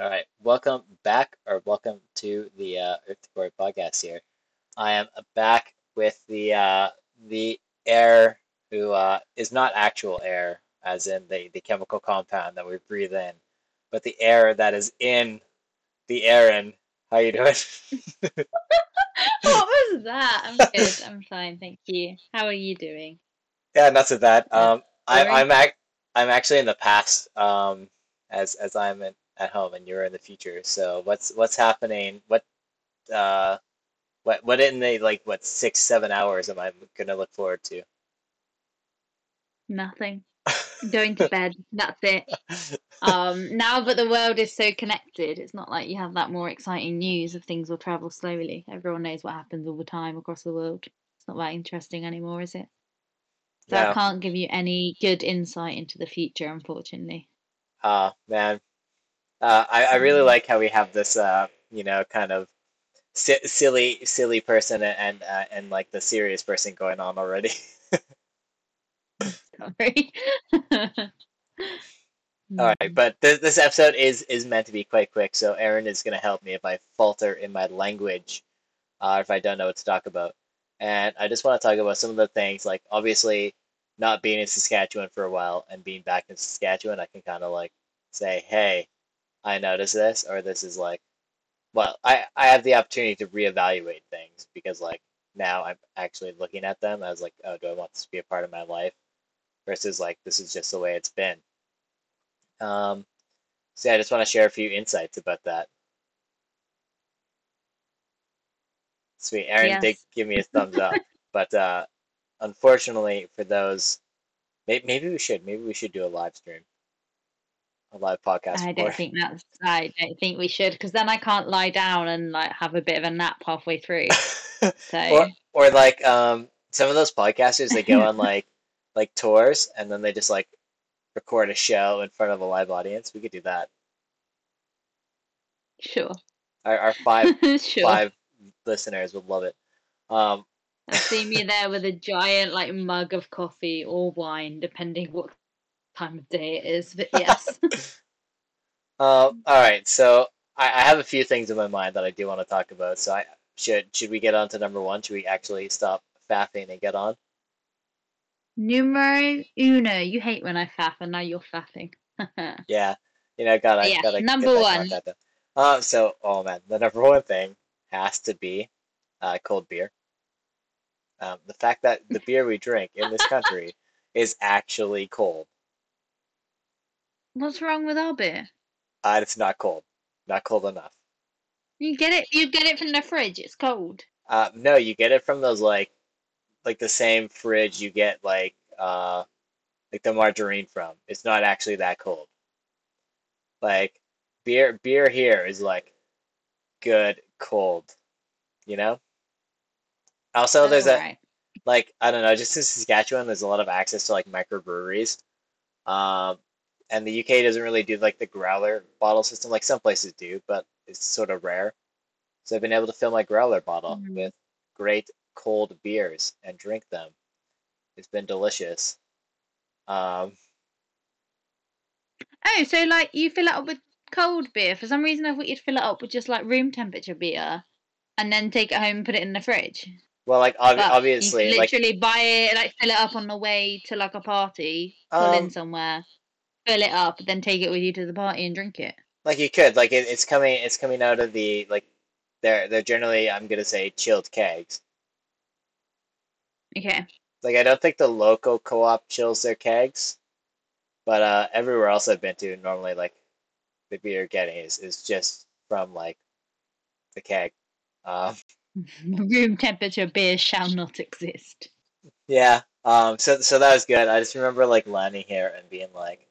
All right, welcome back, or welcome to the uh, Earth to Core podcast. Here, I am back with the uh, the air who uh, is not actual air, as in the the chemical compound that we breathe in, but the air that is in the Aaron. How you doing? what was that? I'm good. I'm fine, thank you. How are you doing? Yeah, not so bad. Um, I, Sorry? I'm ac I'm actually in the past, um, as as I'm in, at home and you're in the future. So what's what's happening? What uh, what what in the like what six seven hours am I gonna look forward to? Nothing. Going to bed. That's it. Um, now that the world is so connected, it's not like you have that more exciting news of things will travel slowly. Everyone knows what happens all the time across the world. It's not that interesting anymore, is it? So I can't give you any good insight into the future, unfortunately. Uh, man, uh, I I really Mm. like how we have this uh, you know, kind of si silly silly person and uh, and like the serious person going on already. Sorry. All right, Mm. but this this episode is is meant to be quite quick, so Aaron is gonna help me if I falter in my language, uh, if I don't know what to talk about. And I just want to talk about some of the things, like obviously not being in Saskatchewan for a while and being back in Saskatchewan, I can kind of like say, hey, I notice this, or this is like, well, I I have the opportunity to reevaluate things because like now I'm actually looking at them as like, oh, do I want this to be a part of my life versus like this is just the way it's been. Um, so yeah, I just want to share a few insights about that. Sweet. Aaron did give me a thumbs up, but uh, unfortunately for those, maybe, maybe we should, maybe we should do a live stream, a live podcast I don't think that's. I don't think we should, because then I can't lie down and like have a bit of a nap halfway through. or So or like um some of those podcasters they go on like like tours and then they just like record a show in front of a live audience. We could do that. sure, Our our five sure. five listeners would love it. Um, I see me there with a giant like mug of coffee or wine, depending what time of day it is. But yes, Uh, all right, so I, I have a few things in my mind that I do want to talk about. So I should should we get on to number one? Should we actually stop faffing and get on? numero uno. You hate when I faff, and now you're faffing. Yeah, you know, gotta Yes, gotta get number that one. Uh, so oh man, the number one thing has to be uh, cold beer. Um, the fact that the beer we drink in this country is actually cold. What's wrong with our beer? Uh, it's not cold, not cold enough. You get it. You get it from the fridge. It's cold. Uh, no, you get it from those like like the same fridge you get like uh like the margarine from. It's not actually that cold. Like beer beer here is like good cold, you know? Also there's a Alright. like I don't know, just in Saskatchewan there's a lot of access to like microbreweries. Um and the UK doesn't really do like the growler bottle system like some places do, but it's sort of rare. So I've been able to fill my growler bottle Mhm. with great cold beers and drink them. It's been delicious. Um, Oh, so like you fill it up with cold beer. For some reason, I thought you'd fill it up with just like room temperature beer, and then take it home and put it in the fridge. well, like ob obviously, you like literally buy it, like fill it up on the way to like a party, pull in um, somewhere, fill it up, then take it with you to the party and drink it. like you could like it, it's coming it's coming out of the like they're they're generally I'm gonna say chilled kegs. Okay. Like I don't think the local co-op chills their kegs, but uh, everywhere else I've been to, normally like the beer you're getting is is just from like the keg. Um, room temperature beer shall not exist. Yeah. Um. So so that was good. I just remember like landing here and being like,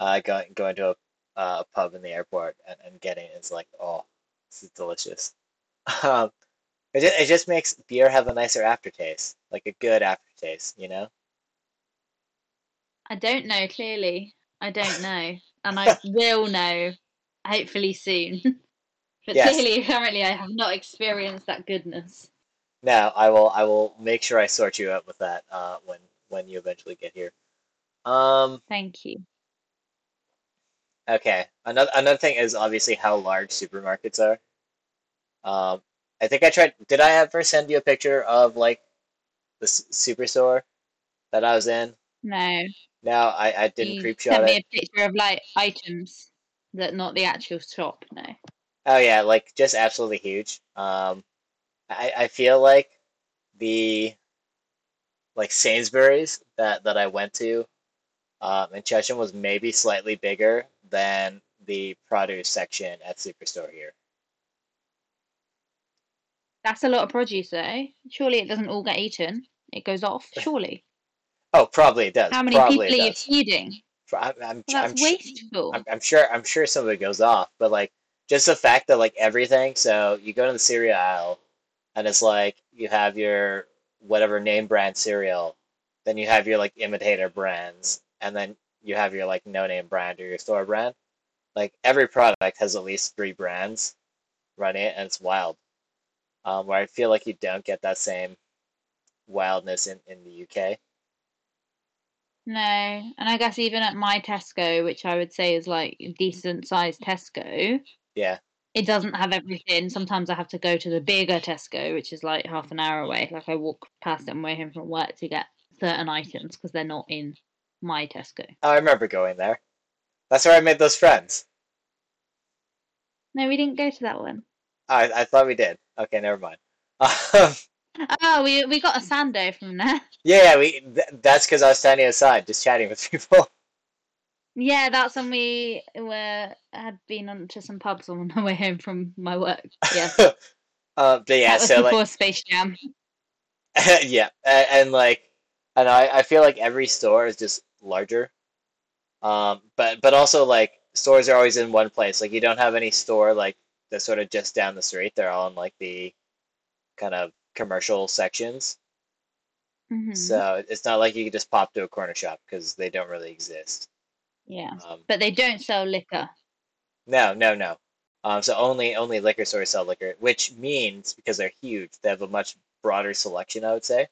uh, going going to a uh, a pub in the airport and, and getting it. It's like, oh, this is delicious. Um, it just, it just makes beer have a nicer aftertaste, like a good aftertaste, you know? I don't know, clearly. I don't know. And I will know, hopefully soon. but Yes. clearly, apparently, I have not experienced that goodness. No, I will I will make sure I sort you out with that uh when when you eventually get here. Um. Thank you. Okay. Another another thing is obviously how large supermarkets are. Um, I think I tried. Did I ever send you a picture of like the s- superstore that I was in? No, No, I I didn't you creep shot sent me a picture of like items that not the actual shop. No. Oh yeah, like just absolutely huge. Um, I I feel like the like Sainsbury's that that I went to um, in Cheshire was maybe slightly bigger than the produce section at Superstore here. That's a lot of produce, though. Surely it doesn't all get eaten. It goes off. Surely. Oh, probably it does. How many Probably people are you feeding? I'm I'm Well, I'm, that's I'm wasteful. I'm sure I'm sure some of it goes off, but like just the fact that like everything. So you go to the cereal aisle, and it's like you have your whatever name brand cereal, then you have your like imitator brands, and then you have your like no name brand or your store brand. Like every product has at least three brands running it, and it's wild. Um, where I feel like you don't get that same wildness in in the UK. No, and I guess even at my Tesco, which I would say is like decent sized Tesco, Yeah. it doesn't have everything. Sometimes I have to go to the bigger Tesco, which is like half an hour away. Like I walk past it on my way home from work to get certain items because they're not in my Tesco. Oh, I remember going there. That's where I made those friends. No, we didn't go to that one. I I thought we did. Okay, never mind. Oh, we we got a sando from there. yeah, we th that's because I was standing outside just chatting with people. Yeah, that's when we were had been on to some pubs on the way home from my work. Yeah, Uh, but yeah, that was so like before Space Jam. yeah, and, and like and I I feel like every store is just larger. Um, but but also like stores are always in one place. Like you don't have any store like that's sort of just down the street. They're all in like the kind of commercial sections. hmm So it's not like you can just pop to a corner shop because they don't really exist. Yeah, Um, but they don't sell liquor. no, no, no. Um, so only only liquor stores sell liquor, which means because they're huge, they have a much broader selection, I would say.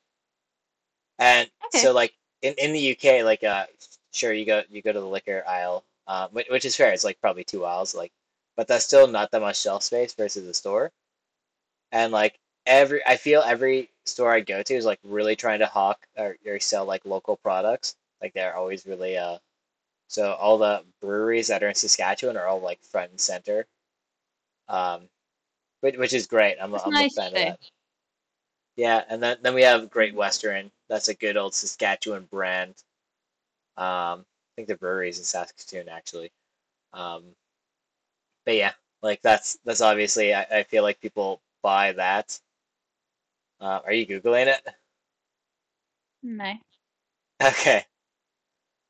And Okay. so like in, in the UK, like uh, sure you go you go to the liquor aisle, uh, which, which is fair. It's like probably two aisles, like, but that's still not that much shelf space versus a store. And like every, I feel every store I go to is like really trying to hawk or, or sell like local products. Like they're always really uh. So all the breweries that are in Saskatchewan are all like front and center, um, which which is great. I'm a, That's I'm a nice fan of that. Yeah, and then then we have Great Western. That's a good old Saskatchewan brand. Um, I think the brewery's in Saskatoon actually. Um, but yeah, like that's that's obviously I, I feel like people buy that. Uh, are you Googling it? No. Okay.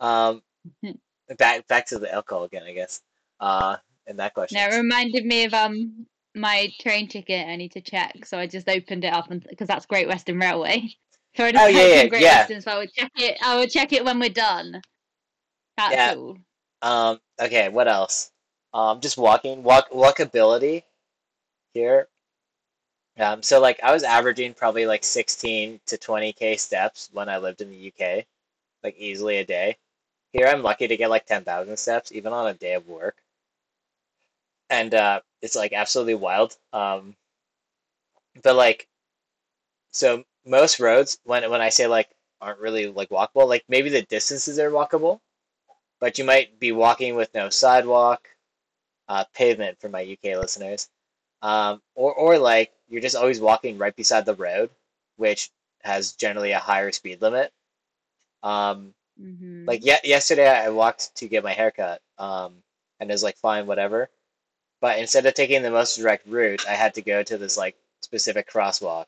Um, back back to the alcohol again, I guess. Uh, and that question. It reminded me of um my train ticket. I need to check, so I just opened it up and because that's Great Western Railway. So I just Oh, yeah, yeah, Great yeah. Western, so I would check it. I would check it when we're done. That's Yeah. all. Um, okay, what else? Um, just walking, walk, walkability here. Um, so like I was averaging probably like 16 to 20k steps when I lived in the UK, like easily a day. Here I'm lucky to get like 10,000 steps even on a day of work. And uh, it's like absolutely wild. Um, but like so most roads when when I say like aren't really like walkable, like maybe the distances are walkable, but you might be walking with no sidewalk, uh, pavement for my UK listeners, um, or or like you're just always walking right beside the road, which has generally a higher speed limit. Um, mm-hmm. like ye yesterday I walked to get my haircut, um, and it was like fine, whatever. But instead of taking the most direct route, I had to go to this like specific crosswalk,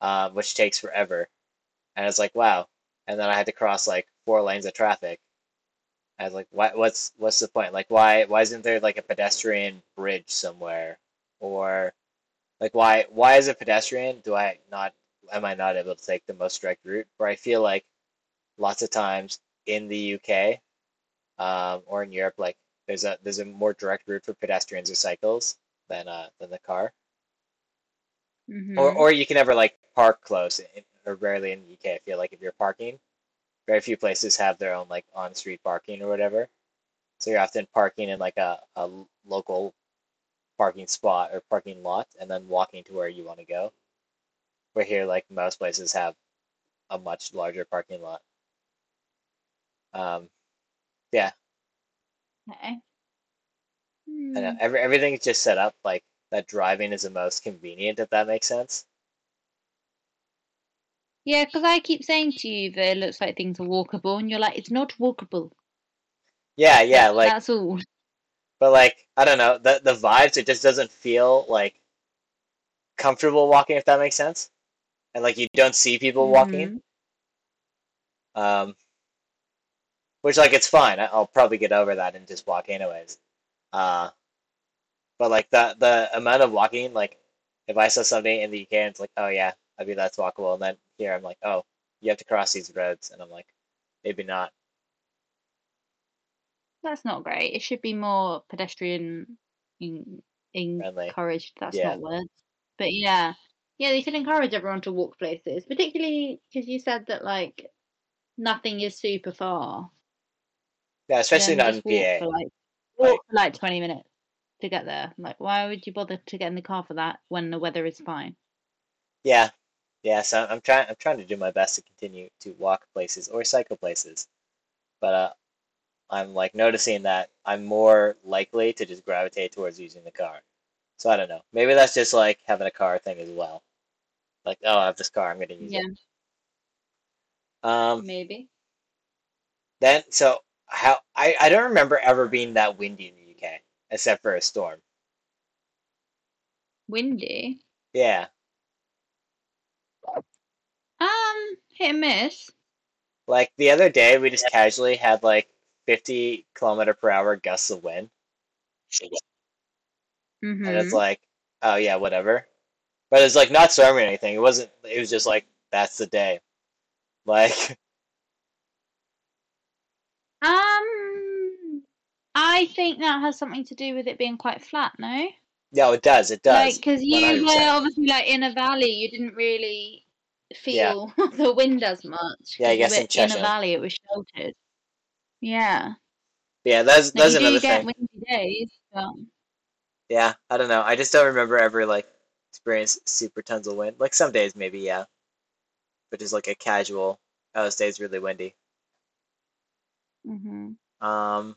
um, which takes forever. And it's like, wow. And then I had to cross like four lanes of traffic. I was like, why, what's what's the point? Like, why why isn't there like a pedestrian bridge somewhere? Or like, why why as a pedestrian do I not am I not able to take the most direct route? Where I feel like lots of times in the UK um, or in Europe, like there's a there's a more direct route for pedestrians or cycles than uh than the car. Hmm Or or you can never like park close, in, or rarely in the UK. I feel like if you're parking, very few places have their own like on-street parking or whatever. So you're often parking in like a, a local parking spot or parking lot and then walking to where you want to go. Where here, like most places have a much larger parking lot. Um, yeah, Okay. I know. Hmm. Every, everything's just set up like that driving is the most convenient, if that makes sense. Yeah, because I keep saying to you that it looks like things are walkable, and you're like, it's not walkable. Yeah, yeah, like, that's all. but like, I don't know, the the vibes, it just doesn't feel like comfortable walking, if that makes sense. And like you don't see people walking. Mhm. Um, which like it's fine. I'll probably get over that and just walk anyways. Uh, but like the the amount of walking, like if I saw somebody in the UK and it's like, oh yeah, I mean that's walkable, and then here I'm like, oh, you have to cross these roads, and I'm like, maybe not. That's not great. It should be more pedestrian in, Friendly. encouraged. That's Yeah. not words. But yeah, yeah, they should encourage everyone to walk places, particularly because you said that like nothing is super far. Yeah, especially not in PA. for like Like- walk for like twenty minutes to get there. Like, why would you bother to get in the car for that when the weather is fine? Yeah, yeah. So I'm trying. I'm trying to do my best to continue to walk places or cycle places, but uh, I'm like noticing that I'm more likely to just gravitate towards using the car. So I don't know. Maybe that's just like having a car thing as well. Like, oh, I have this car, I'm gonna use Yeah, it. Um, maybe. then so how I I don't remember ever being that windy in the UK except for a storm. Windy. Yeah, Um, hit and miss. like the other day we just casually had like 50 kilometer per hour gusts of wind. Mm-hmm. and it's like, oh yeah, whatever. But it's like not storming or anything. It wasn't. It was just like that's the day. Like, Um, I think that has something to do with it being quite flat, no? no, it does. It Like, does. because you 100%. were obviously like in a valley, you didn't really Yeah. feel the wind as much. Yeah, I you guess in in a valley, it was sheltered. Yeah. Yeah, that's Now that's you another do get windy days, but Yeah, I don't know. I just don't remember ever like experience super tons of wind. Like some days maybe, yeah, but just like a casual. Oh, this day's really windy. Mm-hmm. Um,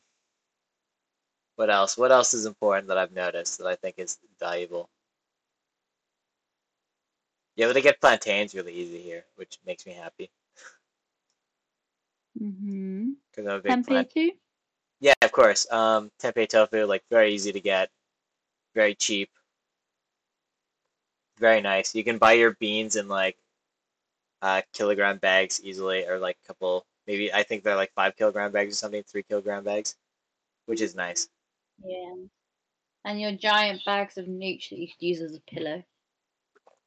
what else? What else is important that I've noticed that I think is valuable? Yeah, but to get plantains really easy here, which makes me happy Mm-hmm. because I'm a big plant. Tempeh too. Yeah, of course. Um, tempeh tofu, like very easy to get, very cheap, very nice. You can buy your beans in like uh kilogram bags easily, or like a couple, maybe I think they're like five kilogram bags or something, three kilogram bags, which is nice. Yeah. And your giant bags of nooch that you could use as a pillow.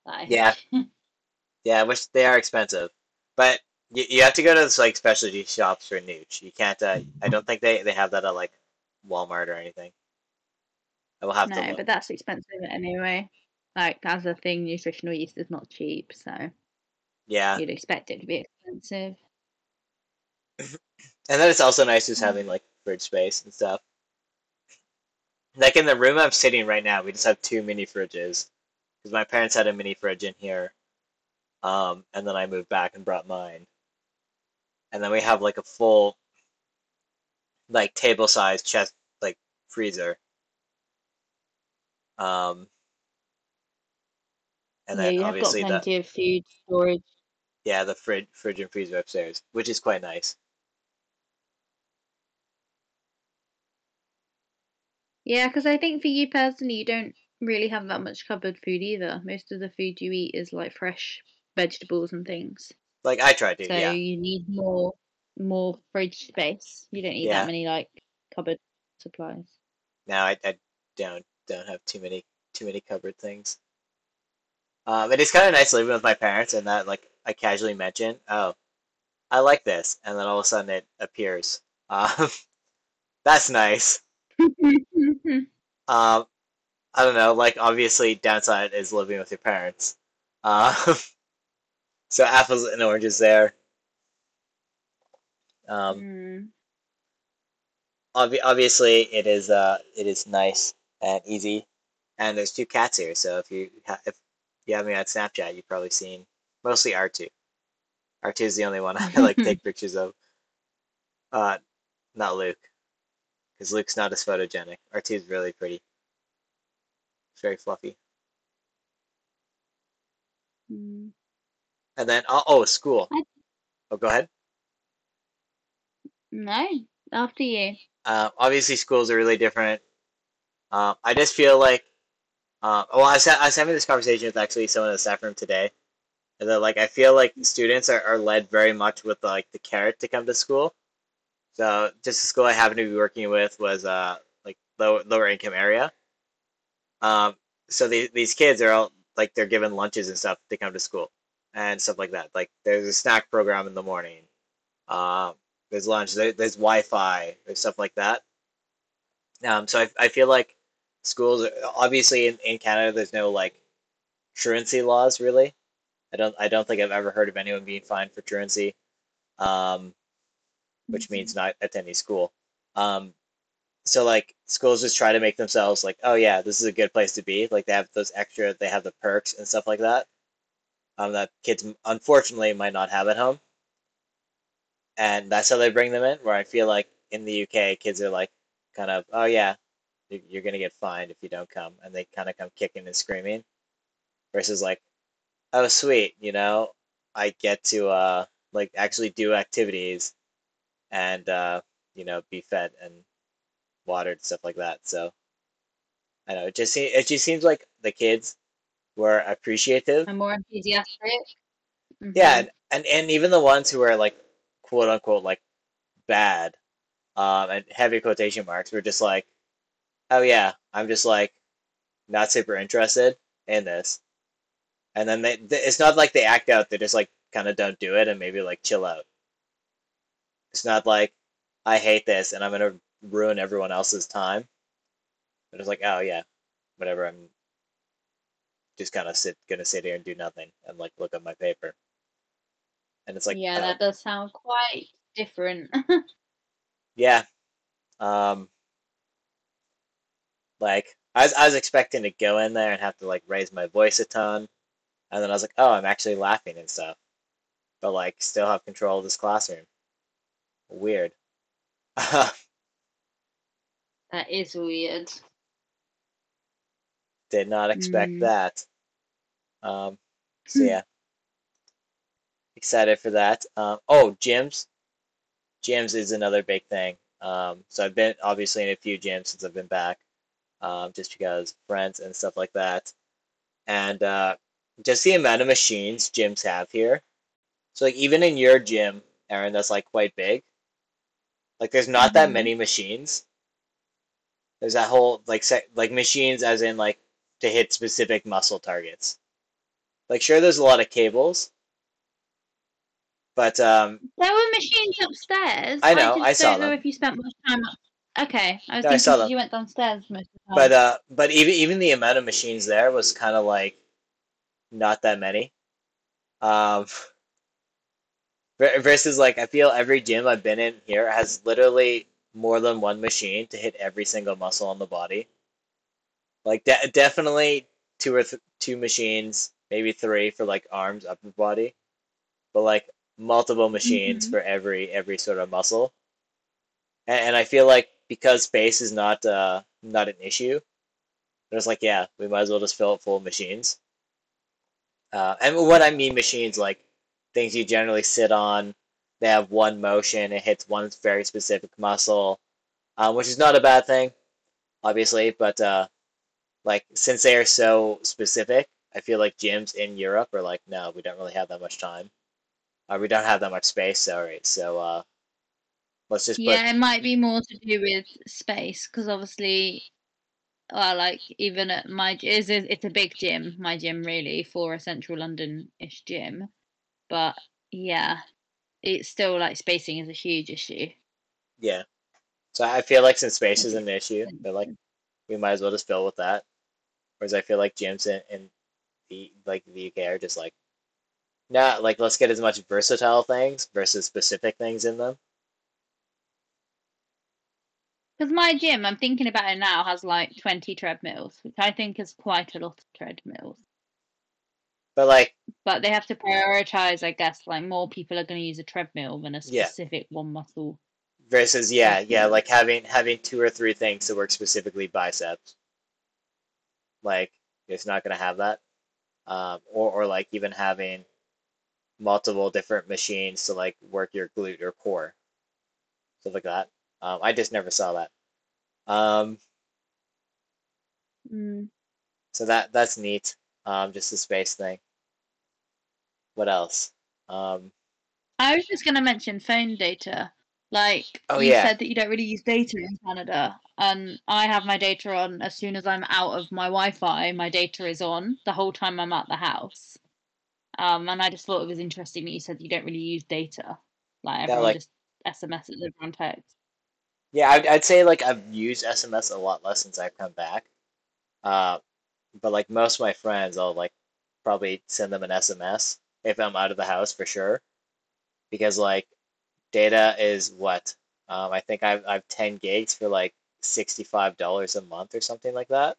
Like, Yeah, yeah, which they are expensive, but you, you have to go to this like specialty shops for nooch. You can't. Uh, I don't think they they have that at like Walmart or anything. I will have to no, but that's expensive anyway. Like as a thing, nutritional yeast is not cheap, so Yeah, you'd expect it to be expensive. And then it's also nice just having like fridge space and stuff. Like in the room I'm sitting right now, we just have two mini fridges because my parents had a mini fridge in here, um, and then I moved back and brought mine. And then we have like a full, like table size chest like freezer. Um, and then have got obviously the plenty of food storage. yeah the fridge fridge and freezer upstairs, which is quite nice. Yeah, because I think for you personally, you don't really have that much cupboard food either. Most of the food you eat is like fresh vegetables and things. Like I try to, So yeah. you need more more fridge space. You don't need Yeah. that many like cupboard supplies. No, I, I don't don't have too many too many cupboard things. Um, and it is kind of nice living with my parents, and that like I casually mention, oh, I like this, and then all of a sudden it appears. Um, that's nice. Um, I don't know. Like obviously, downside is living with your parents. Um, so apples and oranges there. Um, Mm. obvi- obviously it is uh it is nice and easy, and there's two cats here. So if you ha- if you have me on Snapchat, you've probably seen mostly R two. R two is the only one I like take pictures of. Uh, not Luke, because Luke's not as photogenic. R two is really pretty. It's very fluffy. Mm. And then oh, oh school. I- Oh, go ahead. No, after you. Uh, obviously, schools are really different. Um, I just feel like, uh, well, I was, I was having this conversation with actually someone in the staff room today, and that like I feel like students are, are led very much with like the carrot to come to school. So just the school I happened to be working with was uh like low, lower income area. Um, so these these kids are all like they're given lunches and stuff to come to school and stuff like that. Like there's a snack program in the morning. Um, there's lunch. There, there's Wi-Fi. There's stuff like that. Um, so I, I feel like schools obviously in, in Canada there's no like truancy laws really. I don't I don't think I've ever heard of anyone being fined for truancy, um, which means not attending school. Um, so like schools just try to make themselves like oh yeah this is a good place to be like they have those extra they have the perks and stuff like that um, that kids unfortunately might not have at home and that's how they bring them in. Where I feel like in the UK, kids are like, kind of, oh yeah, you- you're gonna get fined if you don't come, and they kind of come kicking and screaming. Versus like, oh sweet, you know, I get to uh like actually do activities, and uh you know be fed and watered stuff like that. So I know it just se- it just seems like the kids were appreciative I'm more enthusiastic. Yeah, Mhm. and, and and even the ones who were like quote unquote like bad, um, and heavy quotation marks were just like, oh yeah, I'm just like not super interested in this. And then they, th- it's not like they act out, they just like kind of don't do it and maybe like chill out. It's not like I hate this and I'm gonna ruin everyone else's time. But it's like, oh yeah, whatever. I'm just kind of sit gonna sit here and do nothing and like look at my paper. And it's like, yeah, uh, that does sound quite different. Yeah. Um like I was I was expecting to go in there and have to like raise my voice a ton. And then I was like, oh, I'm actually laughing and stuff. But like still have control of this classroom. Weird. that is weird. Did not expect Mm. that. Um so Hmm. yeah. Excited for that. Um oh, gyms. Gyms is another big thing. Um so I've been obviously in a few gyms since I've been back. Um just because friends and stuff like that. and uh, just the amount of machines gyms have here. So like even in your gym, Aaron, that's like quite big. Like there's not that Mhm. many machines. There's that whole like like machines as in like to hit specific muscle targets. Like sure, there's a lot of cables, but um, There were machines upstairs. I know, just I saw don't know them. if you spent much time up. Okay, I was No, I thinking saw that them. you went downstairs most of the time. but uh, but even even the amount of machines there was kind of like not that many. Um, versus like I feel every gym I've been in here has literally more than one machine to hit every single muscle on the body. Like de- definitely two or th- two machines, maybe three for like arms, upper body, but like multiple machines Mhm. for every every sort of muscle. And, and I feel like because space is not uh not an issue, it's like yeah, we might as well just fill it full of machines. Uh, and what I mean machines like things you generally sit on. They have one motion. It hits one very specific muscle, um, which is not a bad thing, obviously. But uh, like since they are so specific, I feel like gyms in Europe are like, no, we don't really have that much time. Uh, we don't have that much space. Sorry. So uh, let's just yeah, it might be more to do with space because obviously, well, like even at my gy- it's a, it's a big gym, my gym really for a central London-ish gym, but yeah, it's still like spacing is a huge issue. yeah. So I feel like since space is an issue, they're like, we might as well just fill with that. Whereas I feel like gyms in, in the like the UK are just like, nah, like let's get as much versatile things versus specific things in them. Because my gym, I'm thinking about it now, has like 20 treadmills, which I think is quite a lot of treadmills. But like, But they have to prioritize, I guess, like more people are going to use a treadmill than a Yeah. specific one muscle. versus yeah, yeah, like having having two or three things to work specifically biceps. Like, it's not gonna have that. Um, or or like even having multiple different machines to like work your glute or core, stuff like that. Um, I just never saw that. Um, Mm. so that that's neat. Um, just the space thing. What else? Um, I was just going to mention phone data. Like Oh, you yeah. said that you don't really use data in Canada, and I have my data on as soon as I'm out of my Wi-Fi. My data is on the whole time I'm at the house. Um, and I just thought it was interesting that you said you don't really use data. Like everyone like- just SMSs everyone text. Yeah, I'd, I'd say like I've used SMS a lot less since I've come back. Uh, but like most of my friends, I'll like probably send them an SMS if I'm out of the house for sure. Because like data is what? Um, I think I've I've 10 gigs for like $65 a month or something like that.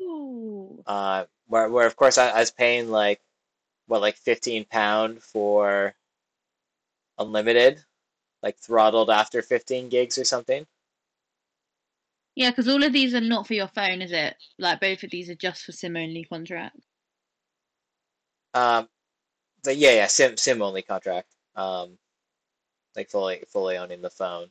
Ooh. Uh, where where of course I, I was paying like what like 15 pound for unlimited, like throttled after 15 gigs or something. Yeah, because all of these are not for your phone, is it? Like both of these are just for SIM only contracts. Um, the, yeah, yeah, sim sim only contract. Um, like fully fully owning the phone.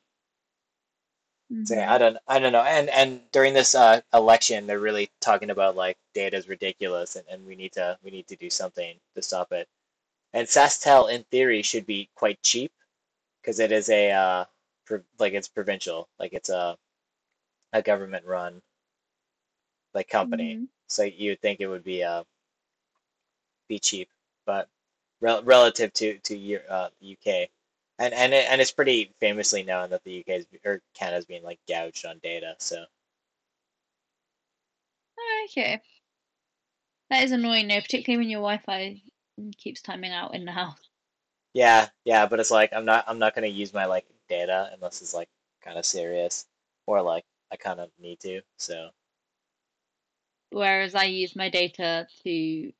So yeah, I don't I don't know. And and during this uh, election, they're really talking about like data is ridiculous, and, and we need to we need to do something to stop it. And SaskTel, in theory, should be quite cheap because it is a uh, pro like it's provincial, like it's a a government run like company. Mhm. So you'd think it would be uh be cheap, but rel relative to to Eu- uh, UK, and and it, and it's pretty famously known that the UK is or Canada's being like gouged on data. So okay. That is annoying though, particularly when your Wi-Fi keeps timing out in the house. yeah, yeah, but it's like I'm not I'm not gonna use my like data unless it's like kind of serious or like I kind of need to. So Whereas I use my data to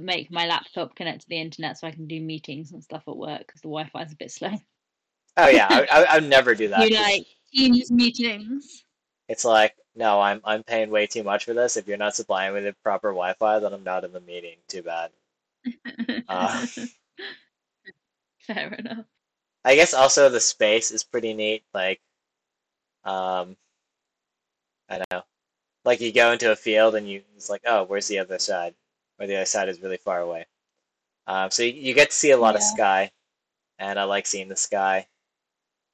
make my laptop connect to the internet so I can do meetings and stuff at work because the Wi-Fi is a bit slow. oh yeah, I I, I would never do that. You 'cause like Teams meetings. It's like no, I'm I'm paying way too much for this. If you're not supplying me the proper Wi-Fi, then I'm not in the meeting. Too bad. Uh. Fair enough. I guess also the space is pretty neat. Like, um, I don't know. Like you go into a field and you it's like, oh, where's the other side? Or the other side is really far away. Um, so you, you get to see a lot of sky, and I like seeing the sky.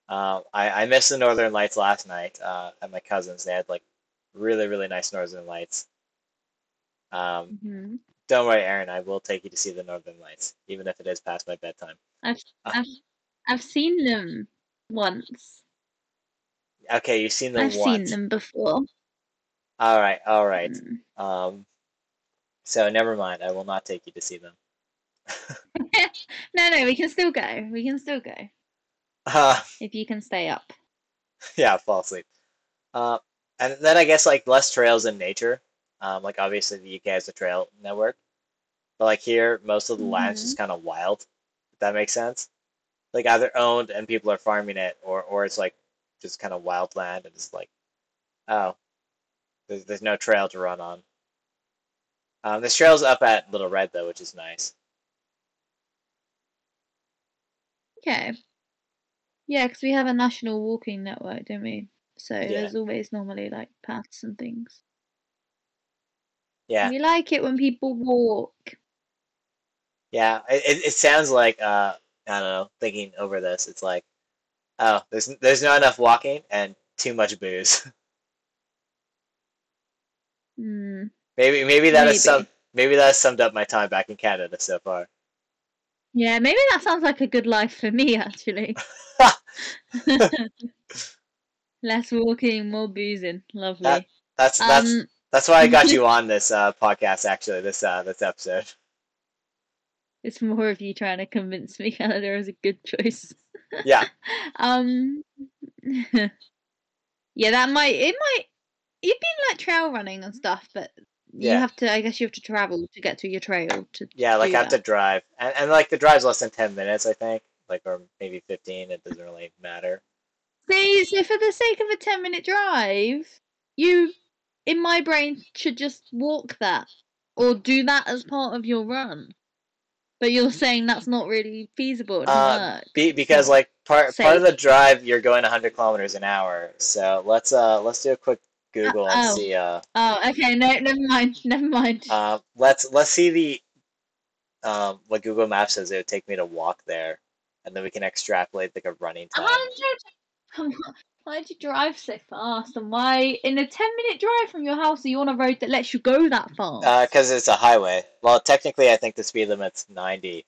Um, I I missed the northern lights last night uh, at my cousin's. They had like really really nice northern lights. Um, hmm don't worry, Aaron. I will take you to see the northern lights, even if it is past my bedtime. I've Uh. I've I've seen them once. Okay, you've seen them I've once. seen them before. All right, all right. Mm. Um, so never mind. I will not take you to see them. no, no, we can still go. We can still go Uh, if you can stay up. yeah, fall asleep. Uh, and then I guess like less trails in nature. Um, like obviously the UK has a trail network, but like here, most of the land's just kind of wild. If that makes sense. Like either owned and people are farming it, or or it's like just kind of wild land and it's like, oh, there's there's no trail to run on. Um, this trail's up at Little Red though, which is nice. Okay. Yeah, because we have a national walking network, don't we? So Yeah. there's always normally like paths and things. Yeah. We like it when people walk. Yeah, it, it, it sounds like uh I don't know, thinking over this, it's like oh, there's there's not enough walking and too much booze. Hmm. Maybe maybe that is some Maybe. maybe that has summed up my time back in Canada so far. Yeah, maybe that sounds like a good life for me actually. Less walking, more boozing. Lovely. That- That's that's um, that's why I got you on this uh podcast actually, this uh this episode. it's more of you trying to convince me Canada is a good choice. Yeah. Um. Yeah, that might it might you've been like trail running and stuff, but you have to I guess you have to travel to get to your trail to Yeah, like I have to drive, and, and like the drive's less than ten minutes, I think, like or maybe fifteen. It doesn't really matter. See, so for the sake of a ten minute drive, you in my brain should just walk that. Or do that as part of your run. But you're saying that's not really feasible, Uh, work. be, because like part part of the drive, you're going 100 kilometers an hour. So let's uh let's do a quick Google and oh. see uh Oh, okay, no never mind, never mind. uh let's let's see the um what Google Maps says it would take me to walk there, and then we can extrapolate like a running time. on, why'd you drive so fast? And why in a ten minute drive from your house are you on a road that lets you go that fast? Uh, because it's a highway. Well, technically, I think the speed limit's 90,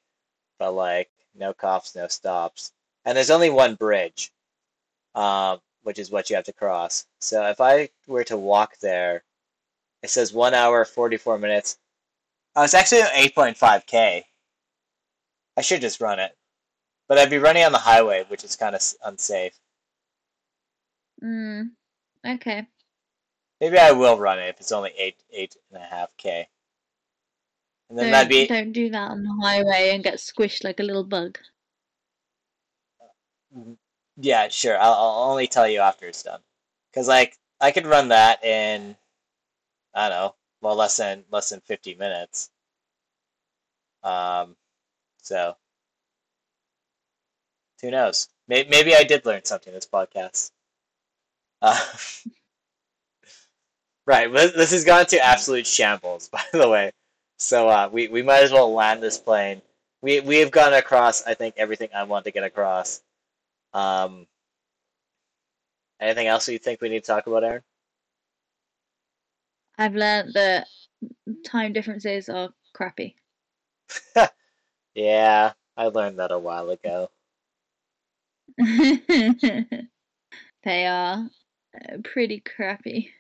but like no cops, no stops, and there's only one bridge, um, which is what you have to cross. So if I were to walk there, it says one hour 44 minutes. Oh, it's actually 8.5k. I should just run it, but I'd be running on the highway, which is kind of unsafe. Mm, okay. Maybe I will run it if it's only eight eight and a half k. And then Don't, that'd be don't do that on the highway and get squished like a little bug. Yeah, sure. I'll, I'll only tell you after it's done. Cause like I could run that in, I don't know, well less than less than fifty minutes. Um, so who knows? Maybe, maybe I did learn something this podcast. Uh, right. This has gone to absolute shambles, by the way. So uh, we we might as well land this plane. We we have gone across, I think, everything I want to get across. Um, anything else you think we need to talk about, Aaron? I've learned that time differences are crappy. Yeah, I learned that a while ago. they are uh, pretty crappy.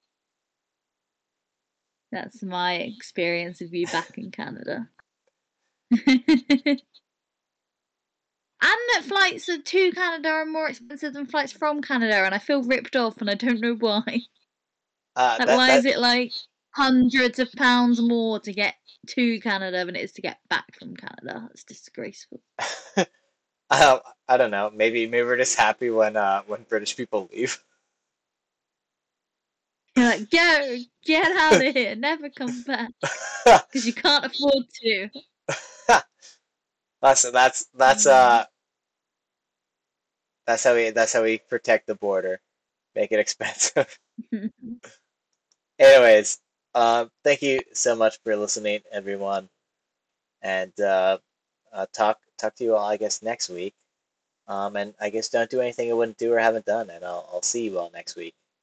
That's my experience of you back in Canada. and that flights to Canada are more expensive than flights from Canada, and I feel ripped off, and I don't know why. Uh, Like, that- why that- is it like hundreds of pounds more to get to Canada than it is to get back from Canada? It's disgraceful. uh, I don't know. Maybe maybe we're just happy when uh when British people leave. You're like, go, get out of here, never come back, because you can't afford to. that's that's that's uh that's how we that's how we protect the border, make it expensive. Anyways, uh, thank you so much for listening, everyone, and uh, uh, talk talk to you all, I guess, next week. Um, and I guess don't do anything you wouldn't do or haven't done, and I'll I'll see you all next week.